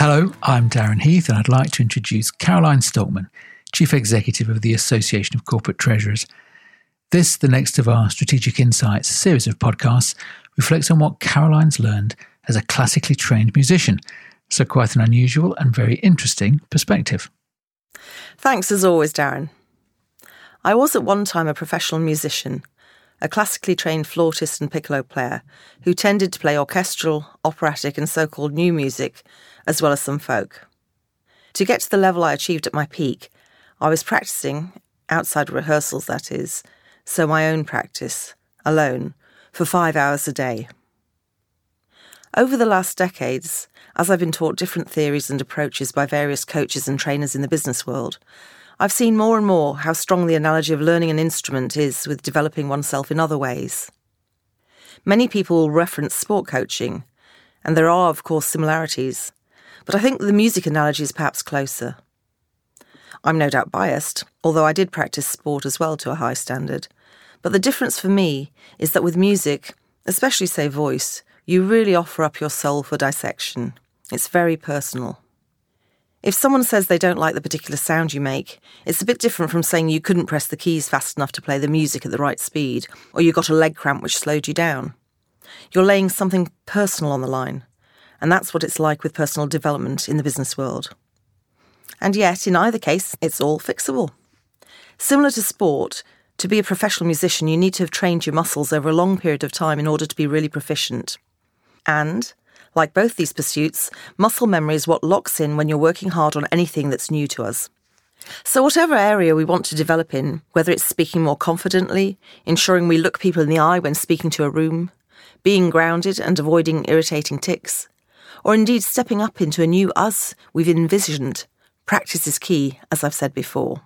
Hello, I'm Darren Heath, and I'd like to introduce Caroline Stockmann, Chief Executive of the Association of Corporate Treasurers. This, the next of our Strategic Insights series of podcasts, reflects on what Caroline's learned as a classically trained musician. So, quite an unusual and very interesting perspective. Thanks as always, Darren. I was at one time a professional musician, a classically trained flautist and piccolo player who tended to play orchestral, operatic, and so called new music, as well as some folk. To get to the level I achieved at my peak, I was practicing, outside rehearsals that is, so my own practice, alone, for five hours a day. Over the last decades, as I've been taught different theories and approaches by various coaches and trainers in the business world, I've seen more and more how strong the analogy of learning an instrument is with developing oneself in other ways. Many people will reference sport coaching, and there are, of course, similarities, but I think the music analogy is perhaps closer. I'm no doubt biased, although I did practice sport as well to a high standard. But the difference for me is that with music, especially say voice, you really offer up your soul for dissection. It's very personal. If someone says they don't like the particular sound you make, it's a bit different from saying you couldn't press the keys fast enough to play the music at the right speed, or you got a leg cramp which slowed you down. You're laying something personal on the line, and that's what it's like with personal development in the business world. And yet, in either case, it's all fixable. Similar to sport, to be a professional musician, you need to have trained your muscles over a long period of time in order to be really proficient. And like both these pursuits, muscle memory is what locks in when you're working hard on anything that's new to us. So, whatever area we want to develop in, whether it's speaking more confidently, ensuring we look people in the eye when speaking to a room, being grounded and avoiding irritating tics, or indeed stepping up into a new us we've envisioned, practice is key, as I've said before.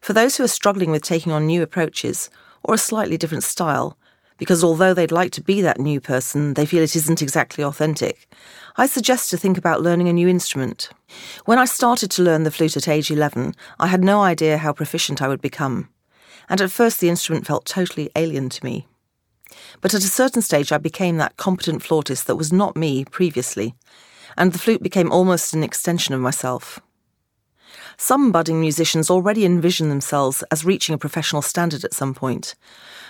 For those who are struggling with taking on new approaches or a slightly different style, because although they'd like to be that new person, they feel it isn't exactly authentic. I suggest to think about learning a new instrument. When I started to learn the flute at age 11, I had no idea how proficient I would become. And at first, the instrument felt totally alien to me. But at a certain stage, I became that competent flautist that was not me previously, and the flute became almost an extension of myself. Some budding musicians already envision themselves as reaching a professional standard at some point,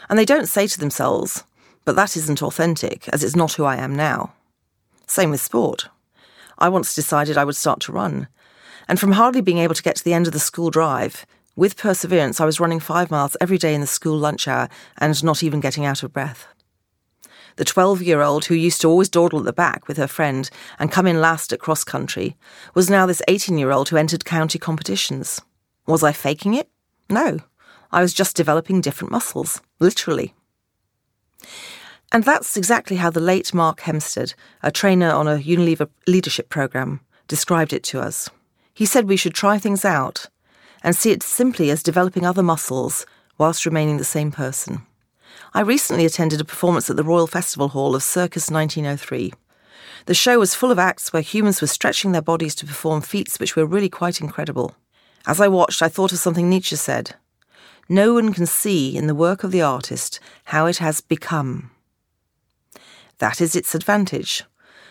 and they don't say to themselves, but that isn't authentic, as it's not who I am now. Same with sport. I once decided I would start to run, and from hardly being able to get to the end of the school drive, with perseverance, I was running five miles every day in the school lunch hour and not even getting out of breath. The 12 year old who used to always dawdle at the back with her friend and come in last at cross country was now this 18 year old who entered county competitions. Was I faking it? No. I was just developing different muscles, literally. And that's exactly how the late Mark Hempstead, a trainer on a Unilever leadership program, described it to us. He said we should try things out and see it simply as developing other muscles whilst remaining the same person. I recently attended a performance at the Royal Festival Hall of Circus 1903. The show was full of acts where humans were stretching their bodies to perform feats which were really quite incredible. As I watched, I thought of something Nietzsche said no one can see in the work of the artist how it has become. That is its advantage,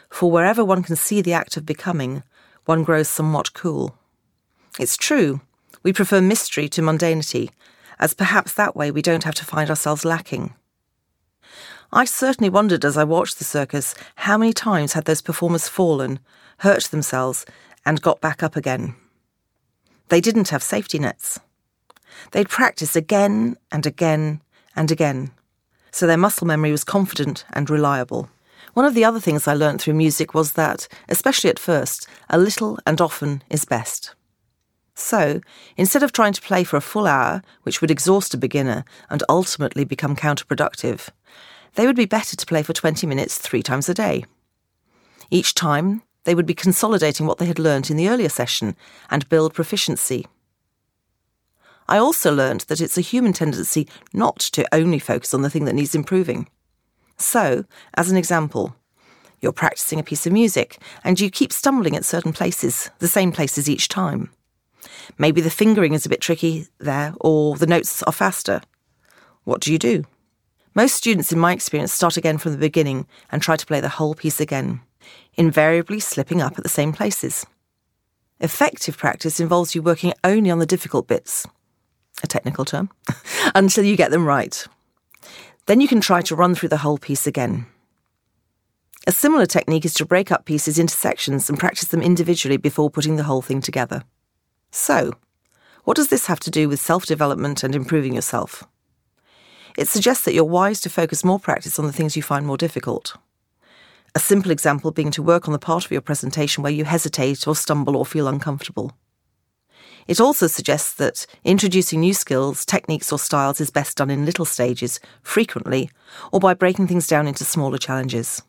for wherever one can see the act of becoming, one grows somewhat cool. It's true, we prefer mystery to mundanity, as perhaps that way we don't have to find ourselves lacking. I certainly wondered as I watched the circus how many times had those performers fallen, hurt themselves, and got back up again. They didn't have safety nets. They'd practice again and again and again, so their muscle memory was confident and reliable. One of the other things I learnt through music was that, especially at first, a little and often is best. So, instead of trying to play for a full hour, which would exhaust a beginner and ultimately become counterproductive, they would be better to play for 20 minutes three times a day. Each time, they would be consolidating what they had learnt in the earlier session and build proficiency. I also learned that it's a human tendency not to only focus on the thing that needs improving. So, as an example, you're practicing a piece of music and you keep stumbling at certain places, the same places each time. Maybe the fingering is a bit tricky there, or the notes are faster. What do you do? Most students, in my experience, start again from the beginning and try to play the whole piece again. invariably slipping up at the same places. Effective practice involves you working only on the difficult bits, a technical term, until you get them right. Then you can try to run through the whole piece again. A similar technique is to break up pieces into sections and practice them individually before putting the whole thing together. So, what does this have to do with self development and improving yourself? It suggests that you're wise to focus more practice on the things you find more difficult. A simple example being to work on the part of your presentation where you hesitate or stumble or feel uncomfortable. It also suggests that introducing new skills, techniques, or styles is best done in little stages, frequently, or by breaking things down into smaller challenges.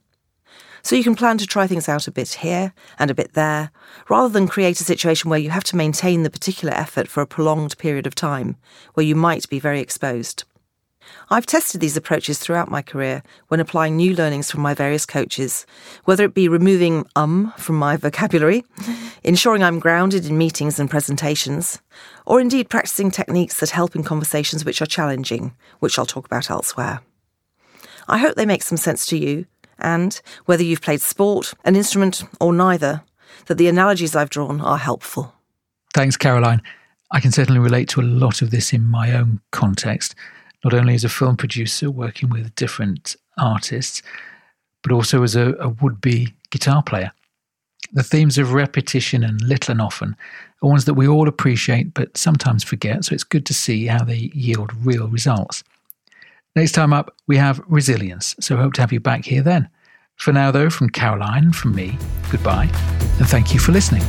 So you can plan to try things out a bit here and a bit there, rather than create a situation where you have to maintain the particular effort for a prolonged period of time, where you might be very exposed. I've tested these approaches throughout my career when applying new learnings from my various coaches, whether it be removing um from my vocabulary, ensuring I'm grounded in meetings and presentations, or indeed practicing techniques that help in conversations which are challenging, which I'll talk about elsewhere. I hope they make some sense to you and, whether you've played sport, an instrument, or neither, that the analogies I've drawn are helpful. Thanks, Caroline. I can certainly relate to a lot of this in my own context, not only as a film producer working with different artists, but also as a, a would be guitar player. The themes of repetition and little and often are ones that we all appreciate but sometimes forget, so it's good to see how they yield real results. Next time up, we have resilience, so hope to have you back here then. For now, though, from Caroline, from me, goodbye, and thank you for listening.